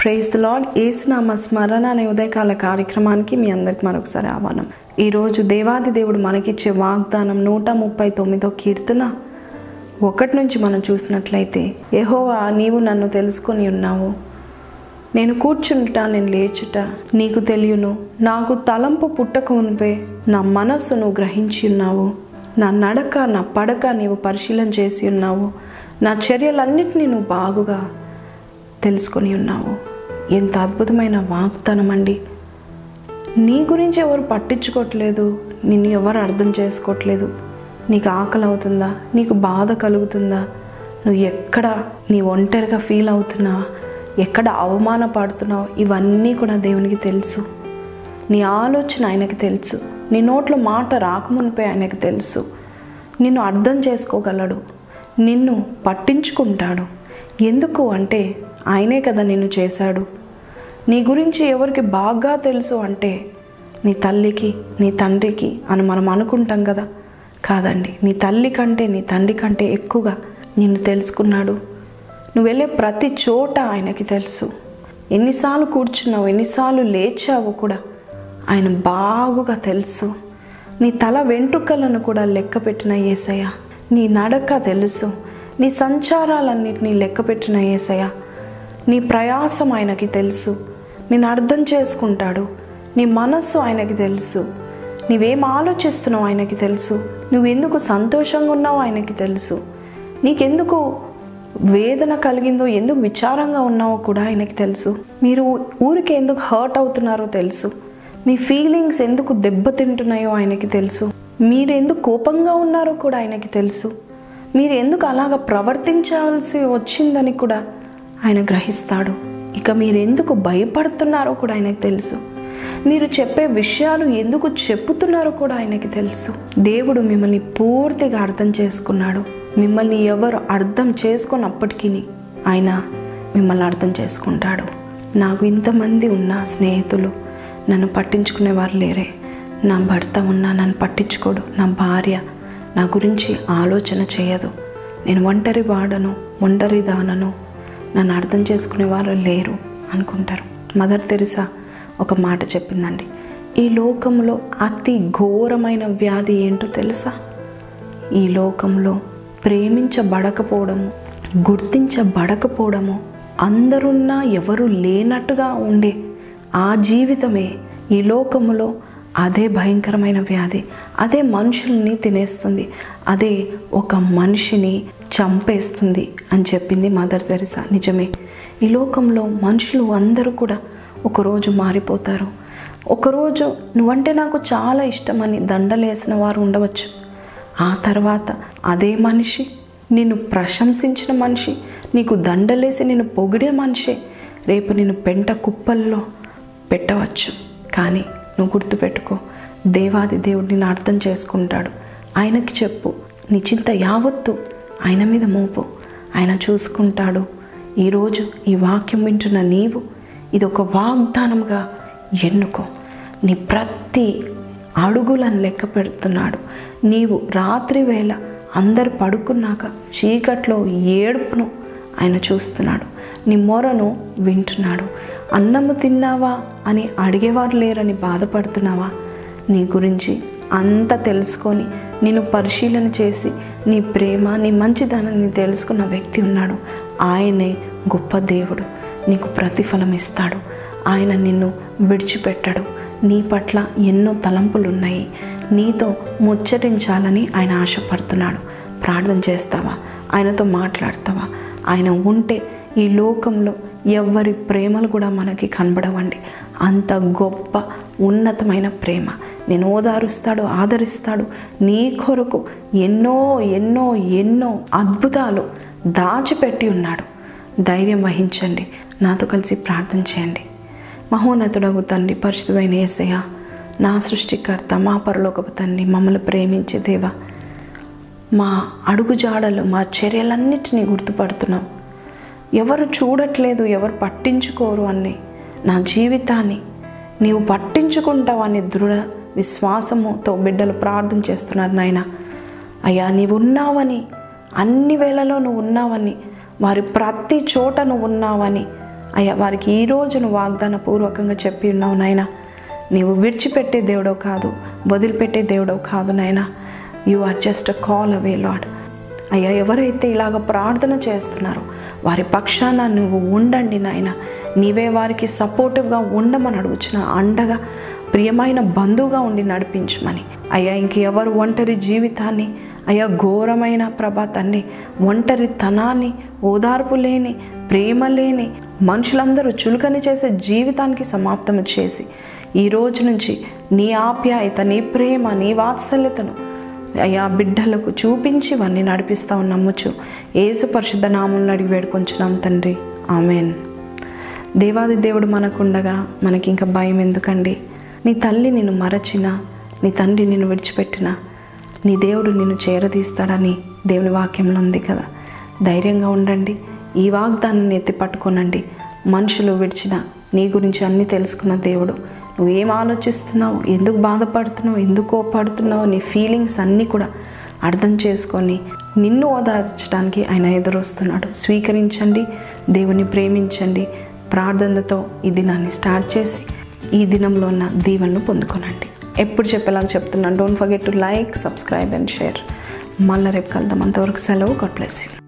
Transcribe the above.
Praise the lord ఏసునామ స్మరణ అనే ఉదయకాల కార్యక్రమానికి మీ అందరికి మరొకసారి ఆహ్వానం. ఈరోజు దేవాది దేవుడు మనకిచ్చే వాగ్దానం నూట ముప్పై తొమ్మిదో కీర్తన. ఒకటి నుంచి మనం చూసినట్లయితే ఏహోవా నీవు నన్ను తెలుసుకొని ఉన్నావు. నేను కూర్చుంటా నేను లేచుట నీకు తెలియను. నాకు తలంపు పుట్టక ఉనిపే నా మనస్సును గ్రహించి ఉన్నావు. నా నడక నా పడక నీవు పరిశీలన చేసి ఉన్నావు. నా చర్యలన్నిటినీ నువ్వు బాగుగా తెలుసుకొని ఉన్నావు. ఎంత అద్భుతమైన వాగ్దానం అండి నీ గురించి ఎవరు పట్టించుకోవట్లేదు నిన్ను ఎవరు అర్థం చేసుకోవట్లేదు నీకు ఆకలి అవుతుందా? నీకు బాధ కలుగుతుందా? నువ్వు ఎక్కడ నీ ఒంటరిగా ఫీల్ అవుతున్నావా ఎక్కడ అవమానపడుతున్నావు ఇవన్నీ కూడా దేవునికి తెలుసు. నీ ఆలోచన ఆయనకి తెలుసు. నీ నోట్లో మాట రాకమునిపై ఆయనకు తెలుసు. నిన్ను అర్థం చేసుకోగలడు. నిన్ను పట్టించుకుంటాడు. ఎందుకు అంటే ఆయనే కదా నిన్ను చేశాడు. నీ గురించి ఎవరికి బాగా తెలుసు అంటే నీ తల్లికి నీ తండ్రికి అని మనం అనుకుంటాం కదా. కాదండి నీ తల్లి కంటే నీ తండ్రి కంటే ఎక్కువగా నిన్ను తెలుసుకున్నాడు. నువ్వు వెళ్ళే ప్రతి చోట ఆయనకి తెలుసు. ఎన్నిసార్లు కూర్చున్నావు ఎన్నిసార్లు లేచావు కూడా ఆయన బాగుగా తెలుసు. నీ తల వెంట్రుకలను కూడా లెక్క పెట్టిన ఏసయ్యా. నీ నడక తెలుసు. నీ సంచారాలన్నిటినీ లెక్క పెట్టిన ఏసయ్య. నీ ప్రయాసం ఆయనకి తెలుసు. నేను అర్థం చేసుకుంటాడు. నీ మనస్సు ఆయనకి తెలుసు. నీవేం ఆలోచిస్తున్నావు ఆయనకి తెలుసు. నువ్వెందుకు సంతోషంగా ఉన్నావు ఆయనకి తెలుసు. నీకెందుకు వేదన కలిగిందో ఎందుకు విచారంగా ఉన్నావో కూడా ఆయనకి తెలుసు. మీరు ఊరికి ఎందుకు హర్ట్ అవుతున్నారో తెలుసు. మీ ఫీలింగ్స్ ఎందుకు దెబ్బతింటున్నాయో ఆయనకి తెలుసు. మీరెందుకు కోపంగా ఉన్నారో కూడా ఆయనకి తెలుసు. మీరు ఎందుకు అలాగ ప్రవర్తించాల్సి వచ్చిందని కూడా ఆయన గ్రహిస్తాడు. ఇక మీరెందుకు భయపడుతున్నారో కూడా ఆయనకు తెలుసు. మీరు చెప్పే విషయాలు ఎందుకు చెప్పుతున్నారో కూడా ఆయనకి తెలుసు. దేవుడు మిమ్మల్ని పూర్తిగా అర్థం చేసుకున్నాడు. మిమ్మల్ని ఎవరు అర్థం చేసుకున్నప్పటికీ ఆయన మిమ్మల్ని అర్థం చేసుకుంటాడు. నాకు ఇంతమంది ఉన్న స్నేహితులు నన్ను పట్టించుకునేవారు లేరే. నా భర్త ఉన్నా నన్ను పట్టించుకోడు. నా భార్య నా గురించి ఆలోచన చేయదు. నేను ఒంటరి వాడను ఒంటరి దానను. నన్ను అర్థం చేసుకునే వారు లేరు అనుకుంటారు. మదర్ తెరిసా ఒక మాట చెప్పిందండి. ఈ లోకంలో అతి ఘోరమైన వ్యాధి ఏంటో తెలుసా? ఈ లోకంలో ప్రేమించబడకపోవడము గుర్తించబడకపోవడము అందరున్నా ఎవరు లేనట్టుగా ఉండే ఆ జీవితమే ఈ లోకములో అదే భయంకరమైన వ్యాధి. అదే మనుషుల్ని తినేస్తుంది. అదే ఒక మనిషిని చంపేస్తుంది అని చెప్పింది మదర్ తెరిసా. నిజమే. ఈ లోకంలో మనుషులు అందరూ కూడా ఒకరోజు మారిపోతారు. ఒకరోజు నువ్వంటే నాకు చాలా ఇష్టమని దండలేసిన వారు ఉండవచ్చు. ఆ తర్వాత అదే మనిషి నిన్ను ప్రశంసించిన మనిషి నీకు దండలేసి నిన్ను పొగిడిన మనిషి రేపు నేను పెంట కుప్పల్లో పెట్టవచ్చు. కానీ నువ్వు గుర్తుపెట్టుకో. దేవాది దేవుడు నిన్ను అర్థం చేసుకుంటాడు. ఆయనకి చెప్పు. నీ చింత యావత్తు ఆయన మీద మోపు. ఆయన చూసుకుంటాడు. ఈరోజు ఈ వాక్యం వింటున్న నీవు ఇది ఒక వాగ్దానంగా ఎన్నుకో. నీ ప్రతి అడుగులను లెక్క పెడుతున్నాడు. నీవు రాత్రి వేళ అందరు పడుకున్నాక చీకట్లో ఏడుపును ఆయన చూస్తున్నాడు. నీ మొరను వింటున్నాడు. అన్నము తిన్నావా? అని అడిగేవారు లేరని బాధపడుతున్నావా? నీ గురించి అంత తెలుసుకొని నేను పరిశీలన చేసి నీ ప్రేమ నీ మంచిదనాన్ని తెలుసుకున్న వ్యక్తి ఉన్నాడు. ఆయనే గొప్ప దేవుడు. నీకు ప్రతిఫలం ఇస్తాడు. ఆయన నిన్ను విడిచిపెట్టడు. నీ పట్ల ఎన్నో తలంపులు ఉన్నాయి నీతో ముచ్చటించాలని ఆయన ఆశపడుతున్నాడు. ప్రార్థన చేస్తావా? ఆయనతో మాట్లాడతావా? ఆయన ఉంటే ఈ లోకంలో ఎవరి ప్రేమలు కూడా మనకి కనబడవండి. అంత గొప్ప ఉన్నతమైన ప్రేమ. నేను ఓదారుస్తాడు ఆదరిస్తాడు నీ కొరకు ఎన్నో ఎన్నో ఎన్నో అద్భుతాలు దాచిపెట్టి ఉన్నాడు. ధైర్యం వహించండి. నాతో కలిసి ప్రార్థన చేయండి. మహోన్నతుడగు తండ్రి పరిశుద్ధమైన ఏసయ్య నా సృష్టికర్త మా పరలోకపు తండ్రి మమ్మల్ని ప్రేమించే దేవా మా అడుగుజాడలు మా చర్యలన్నిటినీ గుర్తుపడుతున్నాం. ఎవరు చూడట్లేదు ఎవరు పట్టించుకోరు అని నా జీవితాన్ని నీవు పట్టించుకుంటావని దృఢ విశ్వాసముతో బిడ్డలు ప్రార్థన చేస్తున్నారు నాయన. అయ్యా నీవు ఉన్నావని అన్ని వేళలో నువ్వు ఉన్నావని వారి ప్రతి చోట నువ్వు ఉన్నావని అయ్యా వారికి ఈ నువ్వు వాగ్దాన పూర్వకంగా చెప్పి ఉన్నావు నాయన. నీవు విడిచిపెట్టే దేవుడో కాదు వదిలిపెట్టే దేవుడో కాదు నాయన. You are just call away lord అయ్యా ఎవరైతే ఇలాగ ప్రార్థన చేస్తున్నారో వారి పక్షాన నువ్వు ఉండండి నాయన. నీవే వారికి సపోర్టివ్గా ఉండమని అడుగుచున్న అండగా ప్రియమైన బంధువుగా ఉండి నడిపించమని. అయ్యా ఇంకెవరు ఒంటరి జీవితాన్ని అయ్యా ఘోరమైన ప్రభా తండ్రి ఒంటరితనాన్ని ఓదార్పు లేని ప్రేమ లేని మనుషులందరూ చులకని చేసే జీవితానికి సమాప్తం చేసి ఈ రోజు నుంచి నీ ఆప్యాయత నీ ప్రేమ నీ వాత్సల్యతను అయ్యా బిడ్డలకు చూపించి ఇవన్నీ నడిపిస్తావు నమ్ముచు. ఏసు పరిశుద్ధ నామంలో అడిగి వేడుకొంచున్నాం తండ్రి. ఆమెన్. దేవాది దేవుడు మనకుండగా మనకి ఇంకా భయం ఎందుకండి? నీ తల్లి నిన్ను మరచిన నీ తండ్రి నిన్ను విడిచిపెట్టిన నీ దేవుడు నిన్ను చేరదీస్తాడని దేవుని వాక్యంలో ఉంది కదా. ధైర్యంగా ఉండండి. ఈ వాగ్దానాన్ని ఎత్తి పట్టుకోనండి. మనుషులు విడిచిన నీ గురించి అన్నీ తెలుసుకున్న దేవుడు. నువ్వేం ఆలోచిస్తున్నావు? ఎందుకు బాధపడుతున్నావు? ఎందుకు కోపడుతున్నావు నీ ఫీలింగ్స్ అన్నీ కూడా అర్థం చేసుకొని నిన్ను ఓదార్చడానికి ఆయన ఎదురొస్తున్నాడు. స్వీకరించండి దేవుని ప్రేమించండి. ప్రార్థనలతో ఈ దినాన్ని స్టార్ట్ చేసి ఈ దినంలో ఉన్న దీవెనలు పొందుకోనండి. ఎప్పుడు చెప్పేలాగా చెప్తున్నాను. Don't forget to like subscribe and share మళ్ళీ రేపు కలుద్దాం. అంతవరకు సెలవు. God bless you